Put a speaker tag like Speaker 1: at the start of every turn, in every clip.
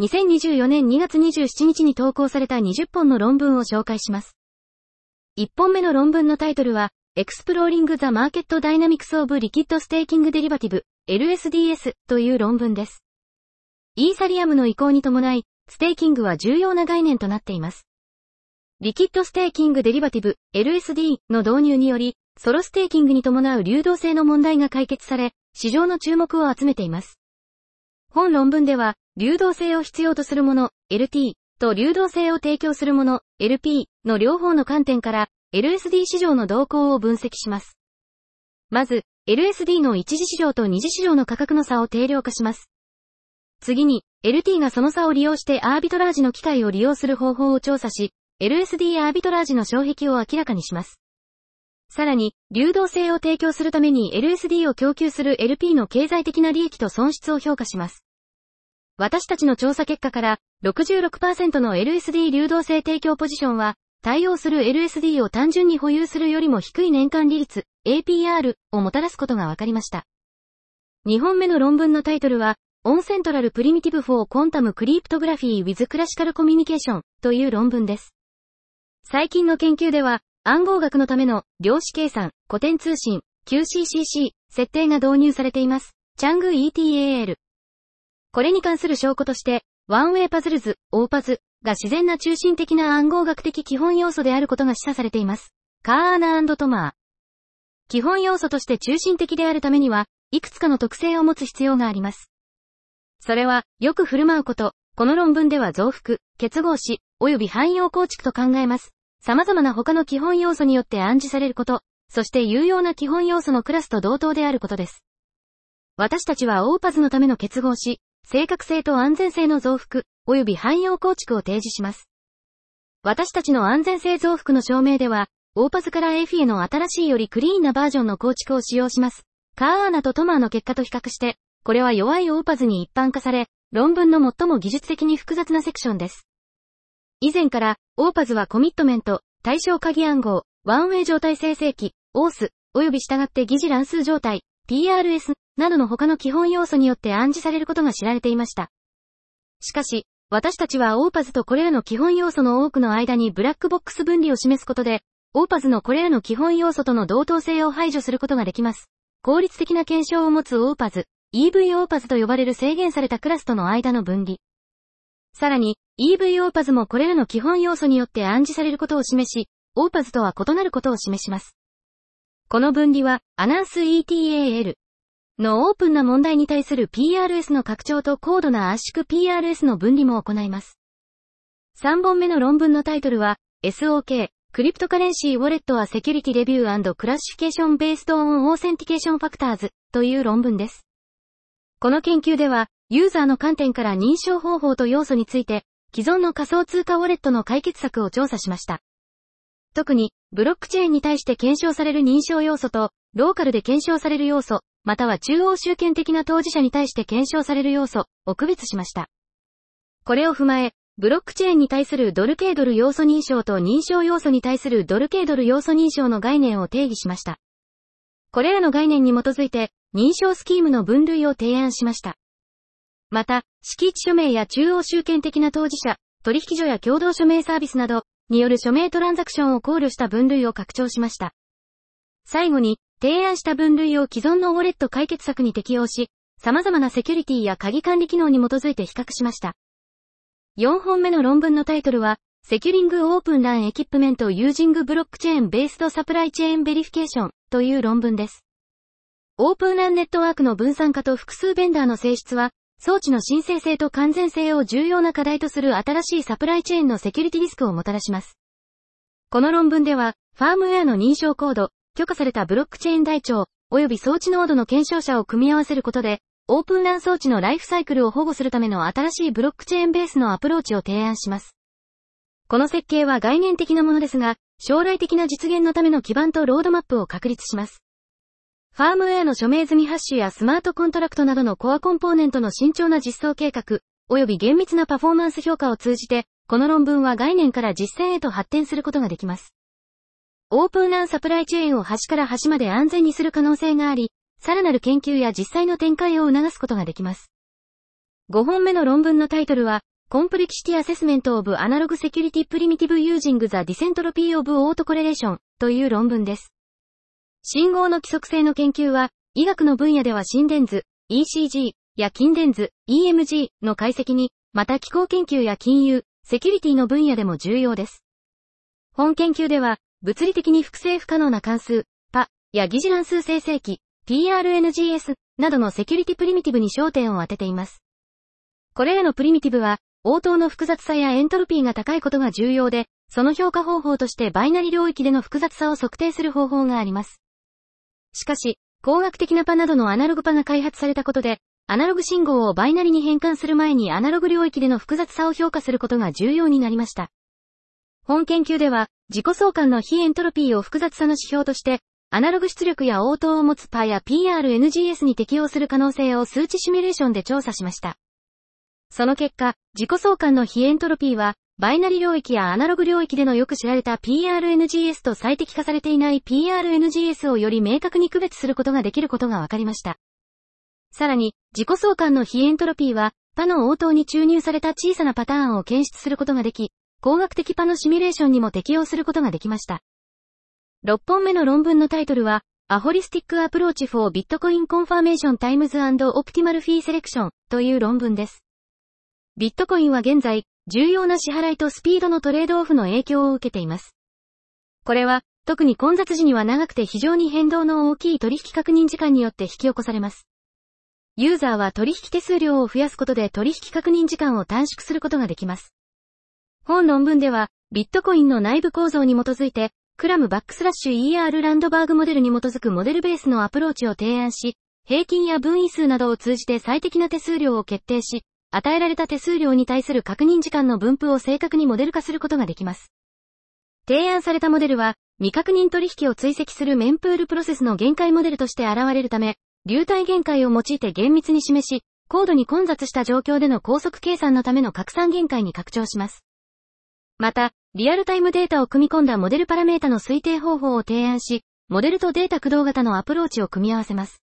Speaker 1: 2024年2月27日に投稿された20本の論文を紹介します。1本目の論文のタイトルは、Exploring the Market Dynamics of Liquid Staking Derivative, LSDs という論文です。イーサリアムの移行に伴い、ステーキングは重要な概念となっています。 Liquid Staking Derivative LSD の導入により、ソロステーキングに伴う流動性の問題が解決され、市場の注目を集めています。本論文では、流動性を必要とするもの、LT、と流動性を提供するもの、LP の両方の観点から、LSD 市場の動向を分析します。まず、LSD の一次市場と二次市場の価格の差を定量化します。次に、LT がその差を利用してアービトラージの機会を利用する方法を調査し、LSD アービトラージの障壁を明らかにします。さらに、流動性を提供するために LSD を供給する LP の経済的な利益と損失を評価します。私たちの調査結果から66%の LSD 流動性提供ポジションは、対応する LSD を単純に保有するよりも低い年間利率、APR をもたらすことが分かりました。2本目の論文のタイトルは、オンセントラルプリミティブフォーコンタムクリプトグラフィー with クラシカルコミュニケーションという論文です。最近の研究では、暗号学のための量子計算、古典通信、QCCC、設定が導入されています。チャング ETAL これに関する証拠として、 One-Way Puzzles、OWPuzz が自然な中心的な暗号学的基本要素であることが示唆されています。 Khurana Tomer。基本要素として中心的であるためには、いくつかの特性を持つ必要があります。それは、よく振る舞うこと、この論文では増幅、結合子、及び汎用構築と考えます。様々な他の基本要素によって暗示されること、そして有用な基本要素のクラスと同等であることです。私たちはオーパズのための結合子、正確性と安全性の増幅、及び汎用構築を提示します。私たちの安全性増幅の証明では、オーパズからエフィエの新しいよりクリーンなバージョンの構築を使用します。カーアーナとトマーの結果と比較して、これは弱いオーパズに一般化され、論文の最も技術的に複雑なセクションです。以前から、オーパズはコミットメント、対象鍵暗号、ワンウェイ状態生成器、オース、及び従って疑似乱数状態、PRS などの他の基本要素によって暗示されることが知られていました。しかし、私たちはオーパズとこれらの基本要素の多くの間にブラックボックス分離を示すことで、オーパズのこれらの基本要素との同等性を排除することができます。効率的な検証を持つオーパズ、EV オーパズと呼ばれる制限されたクラスとの間の分離。さらに、EV オーパズもこれらの基本要素によって暗示されることを示し、OWPuzz とは異なることを示します。この分離は、 Ananth et al.、のオープンな問題に対する PRS の拡張と高度な圧縮 PRS の分離も行います。3本目の論文のタイトルは、SOK、クリプトカレンシーウォレットはセキュリティレビュークラシフィケーションベースドオンオーセンティケーションファクターズという論文です。この研究では、ユーザーの観点から認証方法と要素について、既存の仮想通貨ウォレットの解決策を調査しました。特に、ブロックチェーンに対して検証される認証要素と、ローカルで検証される要素、または中央集権的な当事者に対して検証される要素を区別しました。これを踏まえ、ブロックチェーンに対するドルケードル要素認証と認証要素に対するドルケードル要素認証の概念を定義しました。これらの概念に基づいて、認証スキームの分類を提案しました。また、閾値署名や中央集権的な当事者、取引所や共同署名サービスなど、による署名トランザクションを考慮した分類を拡張しました。最後に、提案した分類を既存のウォレット解決策に適用し、様々なセキュリティや鍵管理機能に基づいて比較しました。4本目の論文のタイトルは、 Securing Open RAN Equipment Using Blockchain-Based Supply Chain Verification という論文です。Open RAN ネットワークの分散化と複数ベンダーの性質は、装置の真正性と完全性を重要な課題とする新しいサプライチェーンのセキュリティリスクをもたらします。この論文では、ファームウェアの認証コード、許可されたブロックチェーン台帳、及び装置ノードの検証者を組み合わせることで、 Open RAN 装置のライフサイクルを保護するための新しいブロックチェーンベースのアプローチを提案します。この設計は概念的なものですが、将来的な実現のための基盤とロードマップを確立します。ファームウェアの署名済みハッシュやスマートコントラクトなどのコアコンポーネントの慎重な実装計画、及び厳密なパフォーマンス評価を通じて、この論文は概念から実践へと発展することができます。オープンランサプライチェーンを端から端まで安全にする可能性があり、さらなる研究や実際の展開を促すことができます。5本目の論文のタイトルは、Complexity Assessment of Analog Security Primitive Using the Decentropy of Autocorrelation という論文です。信号の規則性の研究は、医学の分野では心電図、ECG や筋電図、EMG の解析に、また気候研究や金融、セキュリティの分野でも重要です。本研究では、物理的に複製不可能な関数、パ、や疑似乱数生成器、PRNGS などのセキュリティプリミティブに焦点を当てています。これらのプリミティブは、応答の複雑さやエントロピーが高いことが重要で、その評価方法としてバイナリ領域での複雑さを測定する方法があります。しかし、工学的なパなどのアナログパが開発されたことで、アナログ信号をバイナリに変換する前にアナログ領域での複雑さを評価することが重要になりました。本研究では、自己相関の非エントロピーを複雑さの指標として、アナログ出力や応答を持つパや PRNGS に適用する可能性を数値シミュレーションで調査しました。その結果、自己相関の非エントロピーは、バイナリ領域やアナログ領域でのよく知られた PRNGS と最適化されていない PRNGS をより明確に区別することができることが分かりました。さらに、自己相関の非エントロピーは、パの応答に注入された小さなパターンを検出することができ、工学的パのシミュレーションにも適用することができました。6本目の論文のタイトルは、A Holistic Approach for Bitcoin Confirmation Times and Optimal Fee Selection という論文です。ビットコインは現在、重要な支払いとスピードのトレードオフの影響を受けています。これは、特に混雑時には長くて非常に変動の大きい取引確認時間によって引き起こされます。ユーザーは取引手数料を増やすことで取引確認時間を短縮することができます。本論文では、ビットコインの内部構造に基づいて、クラムバックスラッシュ ER ランドバーグモデルに基づくモデルベースのアプローチを提案し、平均や分位数などを通じて最適な手数料を決定し、与えられた手数料に対する確認時間の分布を正確にモデル化することができます。提案されたモデルは、未確認取引を追跡するメンプールプロセスの限界モデルとして現れるため、流体限界を用いて厳密に示し、高度に混雑した状況での高速計算のための拡散限界に拡張します。また、リアルタイムデータを組み込んだモデルパラメータの推定方法を提案し、モデルとデータ駆動型のアプローチを組み合わせます。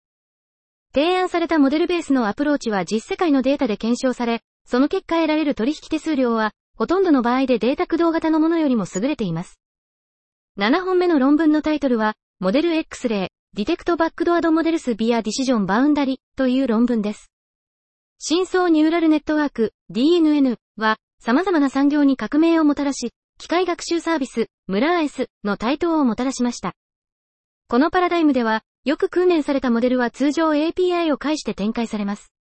Speaker 1: 提案されたモデルベースのアプローチは実世界のデータで検証され、その結果得られる取引手数料は、ほとんどの場合でデータ駆動型のものよりも優れています。7本目の論文のタイトルは、モデル X 例、ディテクトバックドアドモデルスビアディシジョンバウンダリという論文です。深層ニューラルネットワーク DNN は様々な産業に革命をもたらし、機械学習サービス、ムラー S の台頭をもたらしました。このパラダイムでは、よく訓練されたモデルは通常 API を介して展開されます。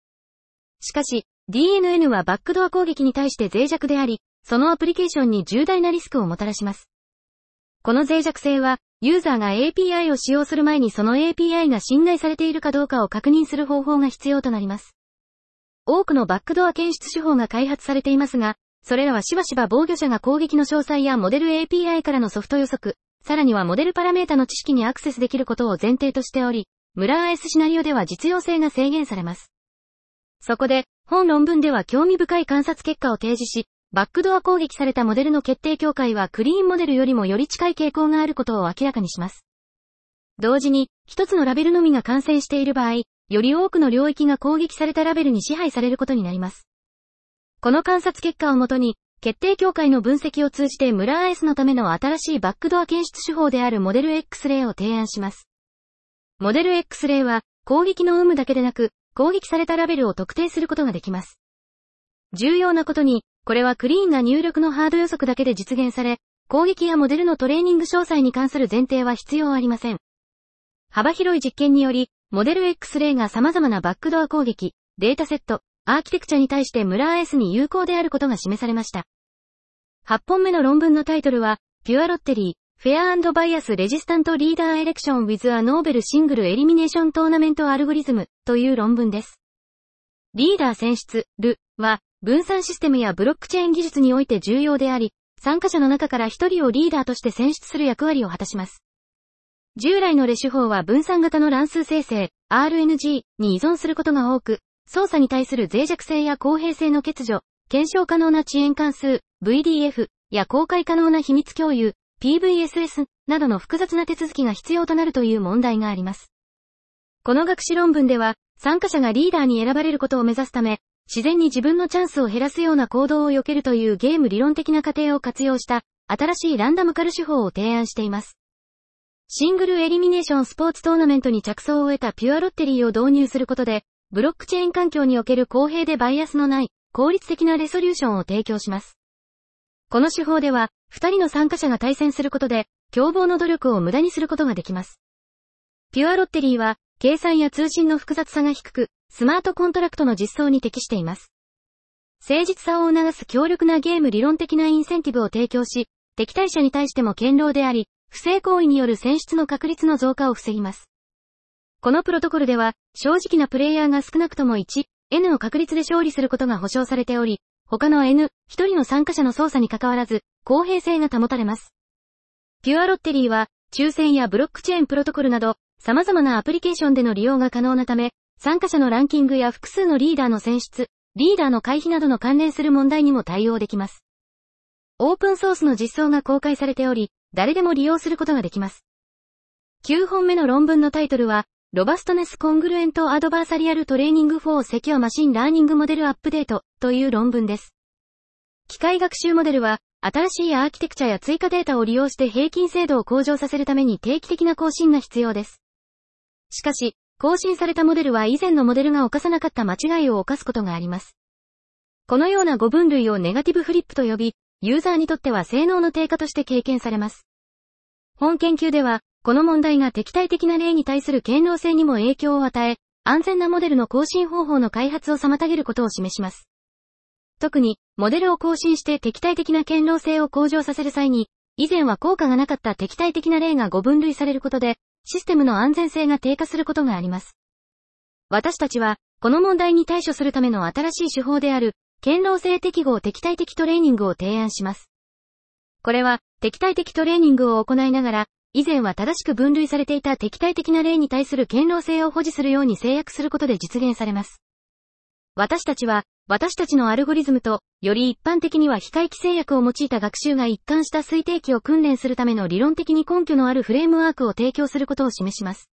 Speaker 1: しかし、DNN はバックドア攻撃に対して脆弱であり、そのアプリケーションに重大なリスクをもたらします。この脆弱性は、ユーザーが API を使用する前にその API が信頼されているかどうかを確認する方法が必要となります。多くのバックドア検出手法が開発されていますが、それらはしばしば防御者が攻撃の詳細やモデル API からのソフト予測、さらにはモデルパラメータの知識にアクセスできることを前提としており、ムラー S シナリオでは実用性が制限されます。そこで、本論文では興味深い観察結果を提示し、バックドア攻撃されたモデルの決定境界はクリーンモデルよりもより近い傾向があることを明らかにします。同時に、一つのラベルのみが感染している場合、より多くの領域が攻撃されたラベルに支配されることになります。この観察結果をもとに、決定境界の分析を通じてムラー S のための新しいバックドア検出手法であるモデル X 例を提案します。モデル X 例は攻撃の有無だけでなく、攻撃されたラベルを特定することができます。重要なことに、これはクリーンな入力のハード予測だけで実現され、攻撃やモデルのトレーニング詳細に関する前提は必要ありません。幅広い実験により、モデル X 例が様々なバックドア攻撃、データセット、アーキテクチャに対してムラー S に有効であることが示されました。8本目の論文のタイトルは、ピュアロッテリー、フェアバイアスレジスタントリーダーエレクション with a Nobel Single Elimination Tournament Algorithm という論文です。リーダー選出、ルは、分散システムやブロックチェーン技術において重要であり、参加者の中から一人をリーダーとして選出する役割を果たします。従来のレ手法は分散型の乱数生成、RNG に依存することが多く、操作に対する脆弱性や公平性の欠如、検証可能な遅延関数、VDF や公開可能な秘密共有、PVSS などの複雑な手続きが必要となるという問題があります。この学士論文では、参加者がリーダーに選ばれることを目指すため、自然に自分のチャンスを減らすような行動を避けるというゲーム理論的な過程を活用した、新しいランダムカル手法を提案しています。シングルエリミネーションスポーツトーナメントに着想を得たピュアロッテリーを導入することで、ブロックチェーン環境における公平でバイアスのない効率的なソリューションを提供します。この手法では、二人の参加者が対戦することで、共謀の努力を無駄にすることができます。 Pure Lottery は、計算や通信の複雑さが低く、スマートコントラクトの実装に適しています。誠実さを促す強力なゲーム理論的なインセンティブを提供し、敵対者に対しても堅牢であり、不正行為による選出の確率の増加を防ぎます。このプロトコルでは、正直なプレイヤーが少なくとも1、N の確率で勝利することが保証されており、他の N、一人の参加者の操作に関わらず、公平性が保たれます。ピュアロッテリーは、抽選やブロックチェーンプロトコルなど、様々なアプリケーションでの利用が可能なため、参加者のランキングや複数のリーダーの選出、リーダーの回避などの関連する問題にも対応できます。オープンソースの実装が公開されており、誰でも利用することができます。9本目の論文のタイトルは、 Robustness-Congruent Adversarial Training for Secure Machine Learning Model Update という論文です。機械学習モデルは、新しいアーキテクチャや追加データを利用して平均精度を向上させるために定期的な更新が必要です。しかし、更新されたモデルは以前のモデルが犯さなかった間違いを犯すことがあります。このような誤分類を negative flip と呼び、ユーザーにとっては性能の低下として経験されます。本研究では、この問題が敵対的な例に対する堅牢性にも影響を与え、安全なモデルの更新方法の開発を妨げることを示します。特に、モデルを更新して敵対的な堅牢性を向上させる際に、以前は効果がなかった敵対的な例が誤分類されることで、システムの安全性が低下することがあります。私たちは、この問題に対処するための新しい手法である、堅牢性適合敵対的トレーニングを提案します。これは、敵対的トレーニングを行いながら、以前は正しく分類されていた敵対的な例に対する堅牢性を保持するように制約することで実現されます。私たちは、私たちのアルゴリズムと、より一般的には非回帰制約を用いた学習が一貫した推定器を訓練するための理論的に根拠のあるフレームワークを提供することを示します。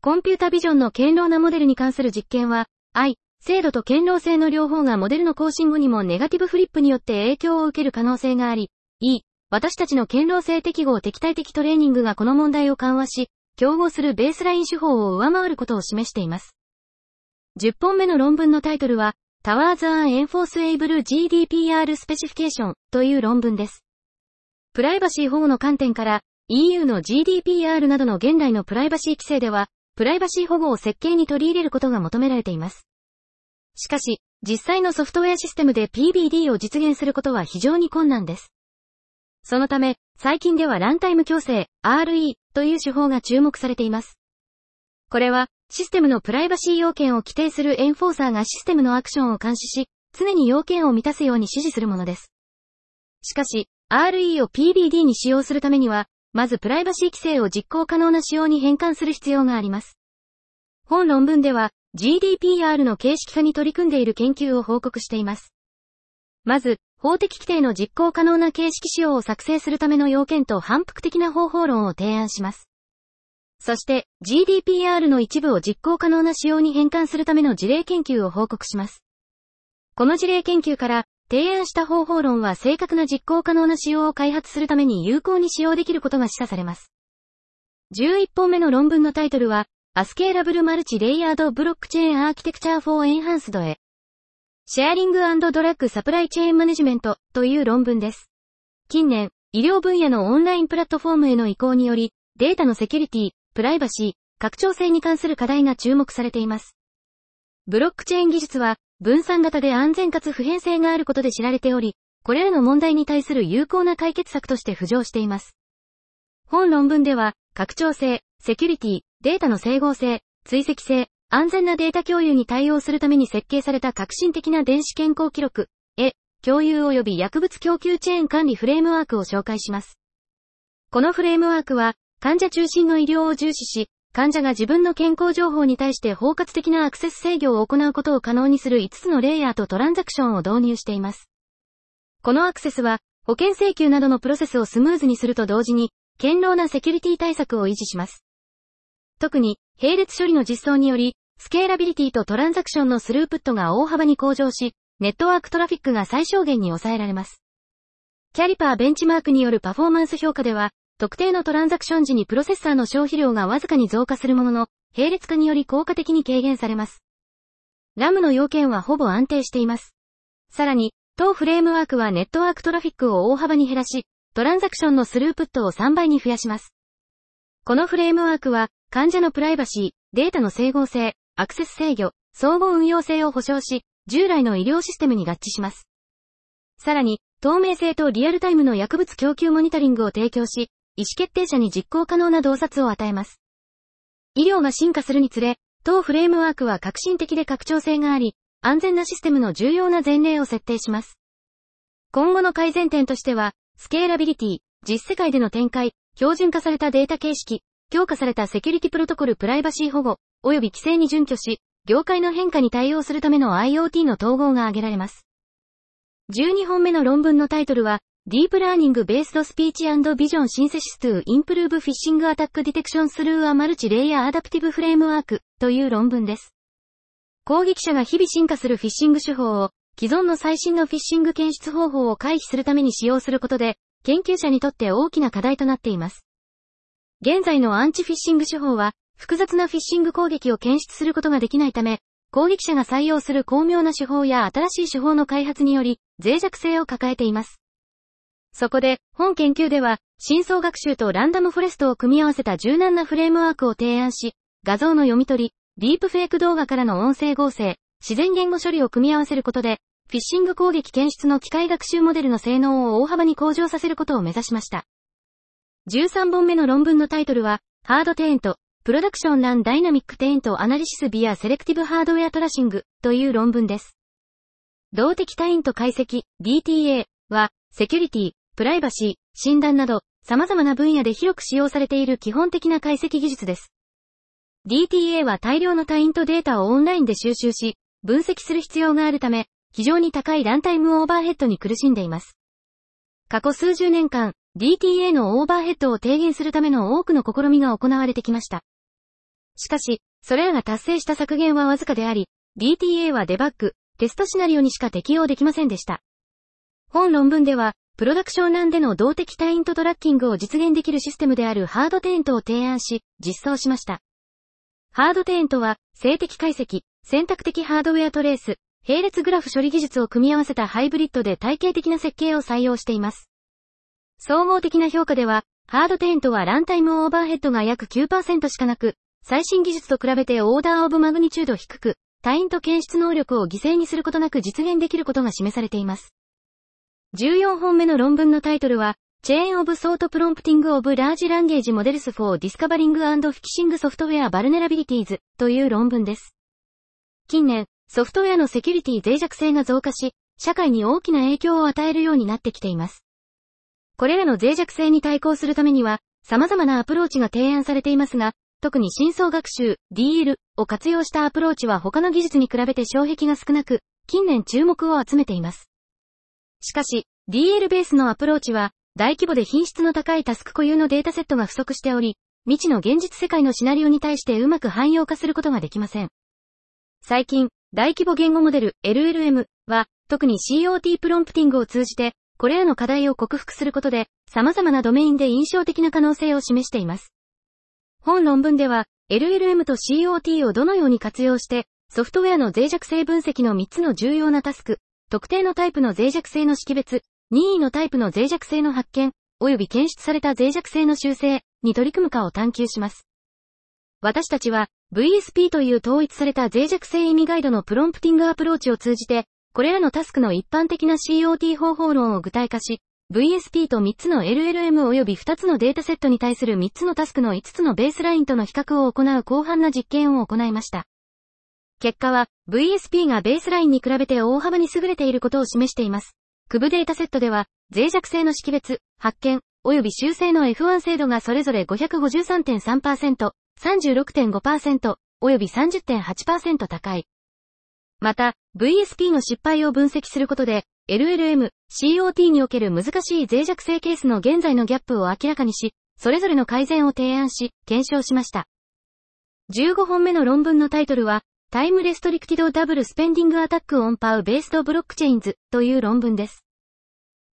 Speaker 1: コンピュータビジョンの堅牢なモデルに関する実験は、I、精度と堅牢性の両方がモデルの更新後にもネガティブフリップによって影響を受ける可能性があり、E、私たちの堅牢性適合敵対的トレーニングがこの問題を緩和し、競合するベースライン手法を上回ることを示しています。10本目の論文のタイトルは、Towers are Enforceable GDPR Specification という論文です。プライバシー保護の観点から、EU の GDPR などの現代のプライバシー規制では、プライバシー保護を設計に取り入れることが求められています。しかし、実際のソフトウェアシステムで PBD を実現することは非常に困難です。そのため、最近ではランタイム強制、RE という手法が注目されています。これは、システムのプライバシー要件を規定するエンフォーサーがシステムのアクションを監視し、常に要件を満たすように指示するものです。しかし、RE を PBD に使用するためには、まずプライバシー規制を実行可能な仕様に変換する必要があります。本論文では、GDPR の形式化に取り組んでいる研究を報告しています。まず、法的規定の実行可能な形式仕様を作成するための要件と反復的な方法論を提案します。そして、GDPR の一部を実行可能な仕様に変換するための事例研究を報告します。この事例研究から、提案した方法論は正確な実行可能な仕様を開発するために有効に使用できることが示唆されます。11本目の論文のタイトルは、A Scalable Multi-Layered Blockchain Architecture for Enhanced へ。シェアリングドラッグサプライチェーンマネジメントという論文です。近年、医療分野のオンラインプラットフォームへの移行により、データのセキュリティ、プライバシー、拡張性に関する課題が注目されています。ブロックチェーン技術は、分散型で安全かつ普遍性があることで知られており、これらの問題に対する有効な解決策として浮上しています。本論文では、拡張性、セキュリティ、データの整合性、追跡性、安全なデータ共有に対応するために設計された革新的な電子健康記録、へ、共有及び薬物供給チェーン管理フレームワークを紹介します。このフレームワークは、患者中心の医療を重視し、患者が自分の健康情報に対して包括的なアクセス制御を行うことを可能にする5つのレイヤーとトランザクションを導入しています。このアクセスは、保険請求などのプロセスをスムーズにすると同時に、堅牢なセキュリティ対策を維持します。特に、並列処理の実装により、スケーラビリティとトランザクションのスループットが大幅に向上し、ネットワークトラフィックが最小限に抑えられます。キャリパーベンチマークによるパフォーマンス評価では、特定のトランザクション時にプロセッサーの消費量がわずかに増加するものの、並列化により効果的に軽減されます。ラムの要件はほぼ安定しています。さらに、当フレームワークはネットワークトラフィックを大幅に減らし、トランザクションのスループットを3倍に増やします。このフレームワークは、患者のプライバシー、データの整合性、アクセス制御、総合運用性を保証し、従来の医療システムに合致します。さらに、透明性とリアルタイムの薬物供給モニタリングを提供し、意思決定者に実行可能な洞察を与えます。医療が進化するにつれ、当フレームワークは革新的で拡張性があり、安全なシステムの重要な前例を設定します。今後の改善点としては、スケーラビリティ、実世界での展開、標準化されたデータ形式、強化されたセキュリティプロトコルプライバシー保護、及び規制に準拠し、業界の変化に対応するための IoT の統合が挙げられます。12本目の論文のタイトルは、Deep Learning Based Speech and Vision Synthesis to Improve Phishing Attack Detection Through a Multi-Layer Adaptive Framework という論文です。攻撃者が日々進化するフィッシング手法を、既存の最新のフィッシング検出方法を回避するために使用することで、研究者にとって大きな課題となっています。現在のアンチフィッシング手法は、複雑なフィッシング攻撃を検出することができないため、攻撃者が採用する巧妙な手法や新しい手法の開発により、脆弱性を抱えています。そこで、本研究では、深層学習とランダムフォレストを組み合わせた柔軟なフレームワークを提案し、画像の読み取り、ディープフェイク動画からの音声合成、自然言語処理を組み合わせることで、フィッシング攻撃検出の機械学習モデルの性能を大幅に向上させることを目指しました。13本目の論文のタイトルは、ハードテーント、プロダクションランダイナミックテーントアナリシスビアセレクティブハードウェアトラッシングという論文です。動的単位と解析 DTA は、セキュリティ、プライバシー、診断など、様々な分野で広く使用されている基本的な解析技術です。DTA は大量の単位とデータをオンラインで収集し、分析する必要があるため、非常に高いランタイムオーバーヘッドに苦しんでいます。過去数十年間、DTA のオーバーヘッドを低減するための多くの試みが行われてきました。しかし、それらが達成した削減はわずかであり、DTA はデバッグ、テストシナリオにしか適用できませんでした。本論文では、プロダクション欄での動的単イントトラッキングを実現できるシステムであるハードテーントを提案し、実装しました。HardTaint は、静的解析、選択的ハードウェアトレース、並列グラフ処理技術を組み合わせたハイブリッドで体系的な設計を採用しています。総合的な評価では、 HardTaint はランタイムオーバーヘッドが約9%しかなく、最新技術と比べて order of magnitude 低く、 taint 検出能力を犠牲にすることなく実現できることが示されています。14本目の論文のタイトルは、Chain of Thought Prompting of Large Language Models for Discovering and Fixing Software Vulnerabilities という論文です。近年、ソフトウェアのセキュリティ脆弱性が増加し、社会に大きな影響を与えるようになってきています。これらの脆弱性に対抗するためには、様々なアプローチが提案されていますが、特に深層学習 DL を活用したアプローチは他の技術に比べて障壁が少なく、近年注目を集めています。しかし、DL ベースのアプローチは、大規模で品質の高いタスク固有のデータセットが不足しており、未知の現実世界のシナリオに対してうまく汎用化することができません。最近、大規模言語モデル LLM は、特に COT プロンプティングを通じて、これらの課題を克服することで、様々なドメインで印象的な可能性を示しています。本論文では、LLM と COT をどのように活用して、ソフトウェアの脆弱性分析の3つの重要なタスク、特定のタイプの脆弱性の識別、任意のタイプの脆弱性の発見、及び検出された脆弱性の修正に取り組むかを探求します。私たちは VSP という統一された脆弱性意味ガイドのプロンプティングアプローチを通じて、これらのタスクの一般的な COT 方法論を具体化し、VSP と3つの LLM 及び2つのデータセットに対する3つのタスクの5つのベースラインとの比較を行う広範な実験を行いました。結果は VSP がベースラインに比べて大幅に優れていることを示しています。区部データセットでは、脆弱性の識別、発見、及び修正の F1 精度がそれぞれ553.3%、36.5%、及び30.8%高い。また、VSP の失敗を分析することで、LLM、COT における難しい脆弱性ケースの現在のギャップを明らかにし、それぞれの改善を提案し、検証しました。15本目の論文のタイトルは、Time-Restricted Double-Spending Attack on PoW-based Blockchains という論文です。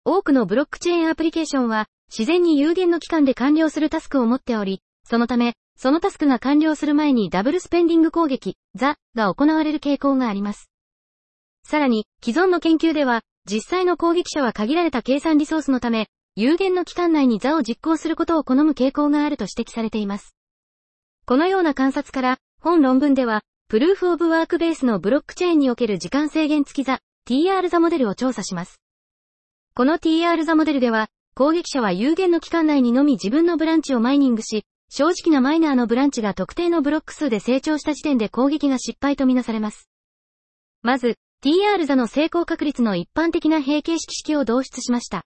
Speaker 1: 多くのブロックチェーンアプリケーションは、自然に有限の期間で完了するタスクを持っており、そのため、そのタスクが完了する前にダブルスペンディング攻撃、ザ、が行われる傾向があります。さらに、既存の研究では、実際の攻撃者は限られた計算リソースのため、有限の期間内にザを実行することを好む傾向があると指摘されています。このような観察から、本論文では、プルーフオブワークベースのブロックチェーンにおける時間制限付きザ、TR ザモデルを調査します。この TR ザモデルでは、攻撃者は有限の期間内にのみ自分のブランチをマイニングし、正直なマイナーのブランチが特定のブロック数で成長した時点で攻撃が失敗とみなされます。まず、TR 座の成功確率の一般的な平形式式を導出しました。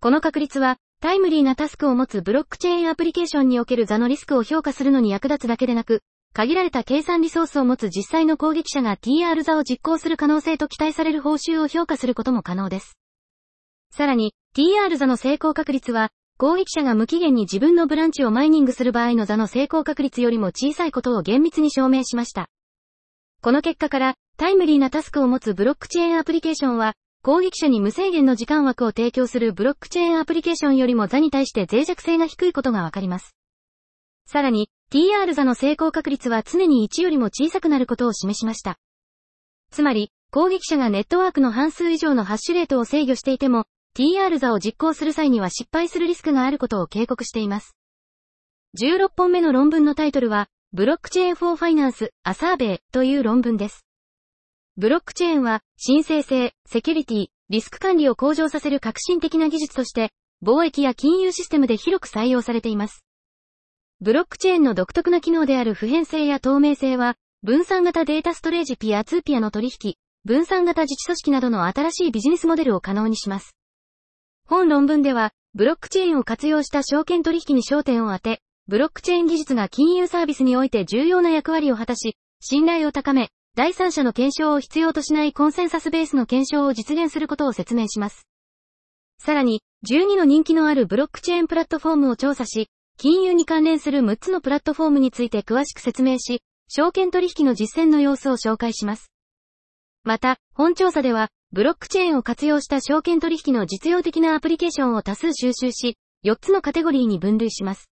Speaker 1: この確率は、タイムリーなタスクを持つブロックチェーンアプリケーションにおける座のリスクを評価するのに役立つだけでなく、限られた計算リソースを持つ実際の攻撃者が TR 座を実行する可能性と期待される報酬を評価することも可能です。さらに、TR 座の成功確率は、攻撃者が無期限に自分のブランチをマイニングする場合の座の成功確率よりも小さいことを厳密に証明しました。この結果から、タイムリーなタスクを持つブロックチェーンアプリケーションは、攻撃者に無制限の時間枠を提供するブロックチェーンアプリケーションよりも座に対して脆弱性が低いことがわかります。さらに、TR 座の成功確率は常に1よりも小さくなることを示しました。つまり、攻撃者がネットワークの半数以上のハッシュレートを制御していても、TR 座を実行する際には失敗するリスクがあることを警告しています。16本目の論文のタイトルは、 Blockchain for Finance、A Survey という論文です。ブロックチェーンは、真正性、セキュリティ、リスク管理を向上させる革新的な技術として、貿易や金融システムで広く採用されています。ブロックチェーンの独特な機能である普遍性や透明性は、分散型データストレージピアツーピアの取引、分散型自治組織などの新しいビジネスモデルを可能にします。本論文では、ブロックチェーンを活用した証券取引に焦点を当て、ブロックチェーン技術が金融サービスにおいて重要な役割を果たし、信頼を高め、第三者の検証を必要としないコンセンサスベースの検証を実現することを説明します。さらに、12の人気のあるブロックチェーンプラットフォームを調査し、金融に関連する6つのプラットフォームについて詳しく説明し、証券取引の実践の様子を紹介します。また、本調査では、ブロックチェーンを活用した証券取引の実用的なアプリケーションを多数収集し、4つのカテゴリーに分類します。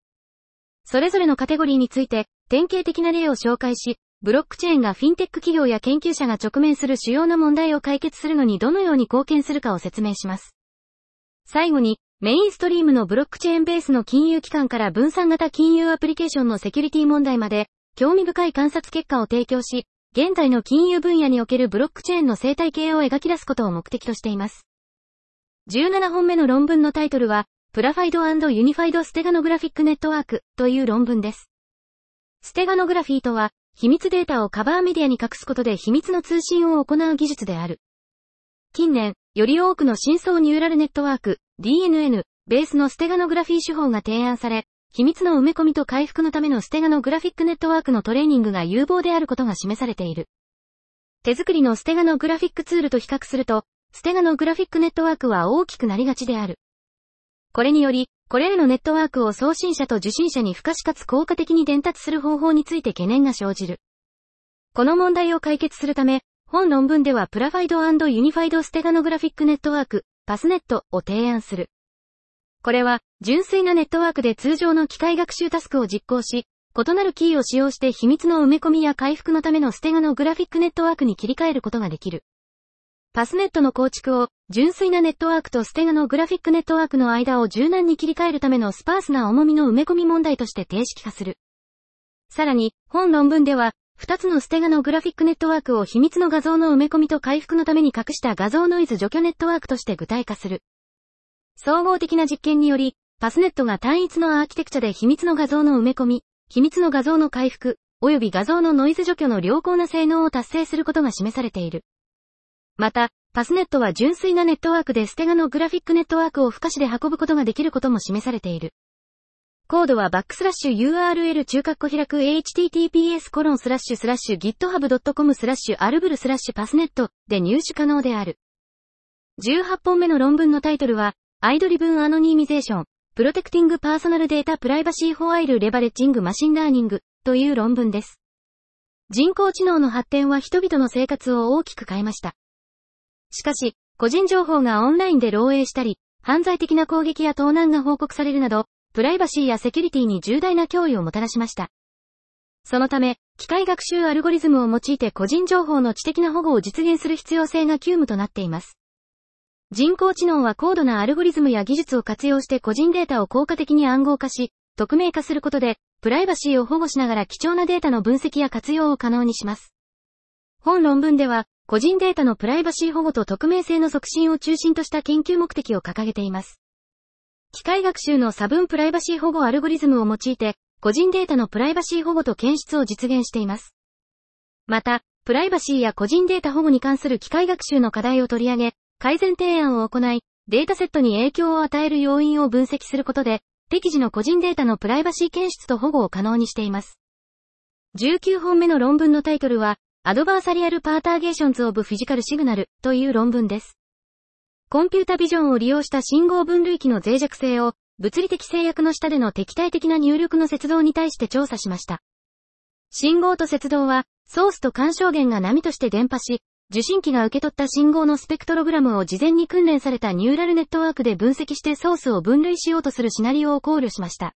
Speaker 1: それぞれのカテゴリーについて、典型的な例を紹介し、ブロックチェーンがフィンテック企業や研究者が直面する主要な問題を解決するのにどのように貢献するかを説明します。最後に、メインストリームのブロックチェーンベースの金融機関から分散型金融アプリケーションのセキュリティ問題まで、興味深い観察結果を提供し、現在の金融分野におけるブロックチェーンの生態系を描き出すことを目的としています。17本目の論文のタイトルは、 Purified Unified Steganographic Network という論文です。ステガノグラフィーとは、秘密データをカバーメディアに隠すことで秘密の通信を行う技術である。近年、より多くの深層ニューラルネットワーク、DNN、ベースのステガノグラフィー手法が提案され、秘密の埋め込みと回復のためのステガのグラフィックネットワークのトレーニングが有望であることが示されている。手作りのステガのグラフィックツールと比較すると、ステガのグラフィックネットワークは大きくなりがちである。これにより、これらのネットワークを送信者と受信者に不可視かつ効果的に伝達する方法について懸念が生じる。この問題を解決するため、本論文では Purified Unified Steganographic Network、PUSNet を提案する。これは、純粋なネットワークで通常の機械学習タスクを実行し、異なるキーを使用して秘密の埋め込みや回復のためのステガノグラフィックネットワークに切り替えることができる。 PUSNet の構築を、純粋なネットワークとステガノグラフィックネットワークの間を柔軟に切り替えるためのスパースな重みの埋め込み問題として定式化する。さらに、本論文では、二つのステガのグラフィックネットワークを秘密の画像の埋め込みと回復のために隠した画像ノイズ除去ネットワークとして具体化する。総合的な実験により、パスネットが単一のアーキテクチャで秘密の画像の埋め込み、秘密の画像の回復、及び画像のノイズ除去の良好な性能を達成することが示されている。また、パスネットは純粋なネットワークでステガのグラフィックネットワークを不可視で運ぶことができることも示されている。コードはバックスラッシュ URL 中括弧開く https コロンスラッシュスラッシュ github.com スラッシュアルブルスラッシュ PUSNet で入手可能である。18本目の論文のタイトルは、 AI-Driven Anonymization、Protecting Personal Data Privacy While Leveraging Machine Learning という論文です。人工知能の発展は人々の生活を大きく変えました。しかし、個人情報がオンラインで漏洩したり、犯罪的な攻撃や盗難が報告されるなど、プライバシーやセキュリティに重大な脅威をもたらしました。そのため、機械学習アルゴリズムを用いて個人情報の知的な保護を実現する必要性が急務となっています。人工知能は高度なアルゴリズムや技術を活用して個人データを効果的に暗号化し、匿名化することで、プライバシーを保護しながら貴重なデータの分析や活用を可能にします。本論文では、個人データのプライバシー保護と匿名性の促進を中心とした研究目的を掲げています。機械学習の差分プライバシー保護アルゴリズムを用いて、個人データのプライバシー保護と検出を実現しています。また、プライバシーや個人データ保護に関する機械学習の課題を取り上げ、改善提案を行い、データセットに影響を与える要因を分析することで、適時の個人データのプライバシー検出と保護を可能にしています。19本目の論文のタイトルは、アドバーサリアルパーターゲーションズオブフィジカルシグナルという論文です。コンピュータビジョンを利用した信号分類器の脆弱性を、物理的制約の下での敵対的な入力の接動に対して調査しました。信号と接動は、ソースと干渉源が波として伝播し、受信機が受け取った信号のスペクトログラムを事前に訓練されたニューラルネットワークで分析してソースを分類しようとするシナリオを考慮しました。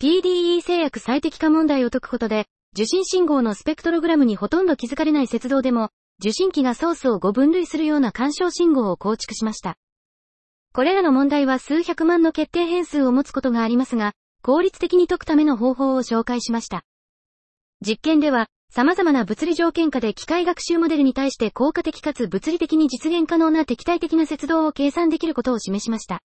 Speaker 1: PDE 制約最適化問題を解くことで、受信信号のスペクトログラムにほとんど気づかれない接動でも、受信機がソースを5分類するような干渉信号を構築しました。これらの問題は数百万の決定変数を持つことがありますが、効率的に解くための方法を紹介しました。実験では、様々な物理条件下で機械学習モデルに対して効果的かつ物理的に実現可能な敵対的な接動を計算できることを示しました。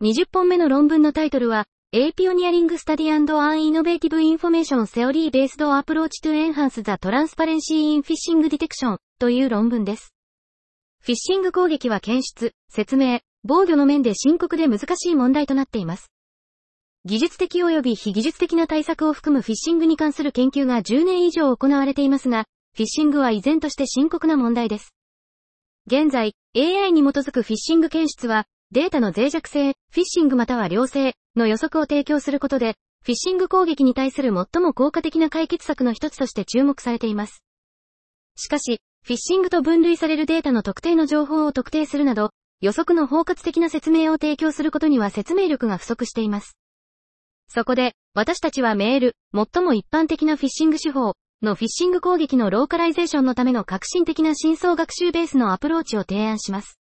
Speaker 1: 20本目の論文のタイトルは、A Pioneering Study and an Innovative Information Theory Based Approach to Enhance the Transparency in Phishing Detection という論文です。フィッシング攻撃は検出、説明、防御の面で深刻で難しい問題となっています。技術的及び非技術的な対策を含むフィッシングに関する研究が10年以上行われていますが、フィッシングは依然として深刻な問題です。現在、AI に基づくフィッシング検出は、データの脆弱性、フィッシングまたは良性の予測を提供することで、フィッシング攻撃に対する最も効果的な解決策の一つとして注目されています。しかし、フィッシングと分類されるデータの特定の情報を特定するなど、予測の包括的な説明を提供することには説明力が不足しています。そこで、私たちはメール、最も一般的なフィッシング手法のフィッシング攻撃のローカライゼーションのための革新的な深層学習ベースのアプローチを提案します。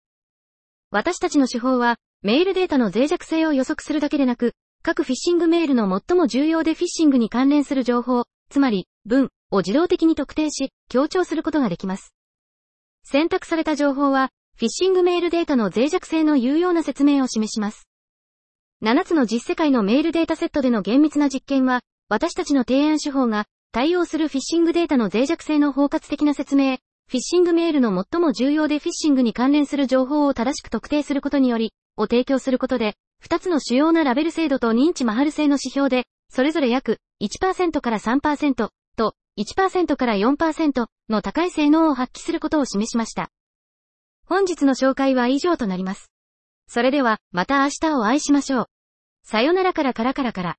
Speaker 1: 私たちの手法は、メールデータの脆弱性を予測するだけでなく、各フィッシングメールの最も重要でフィッシングに関連する情報、つまり、文を自動的に特定し、強調することができます。選択された情報は、フィッシングメールデータの脆弱性の有用な説明を示します。7つの実世界のメールデータセットでの厳密な実験は、私たちの提案手法が、対応するフィッシングデータの脆弱性の包括的な説明、フィッシングメールの最も重要でフィッシングに関連する情報を正しく特定することにより、を提供することで、2つの主要なラベル制度と認知マハル性の指標で、それぞれ約1%から3%と1%から4%の高い性能を発揮することを示しました。本日の紹介は以上となります。それでは、また明日をお会いしましょう。さよならからからからから。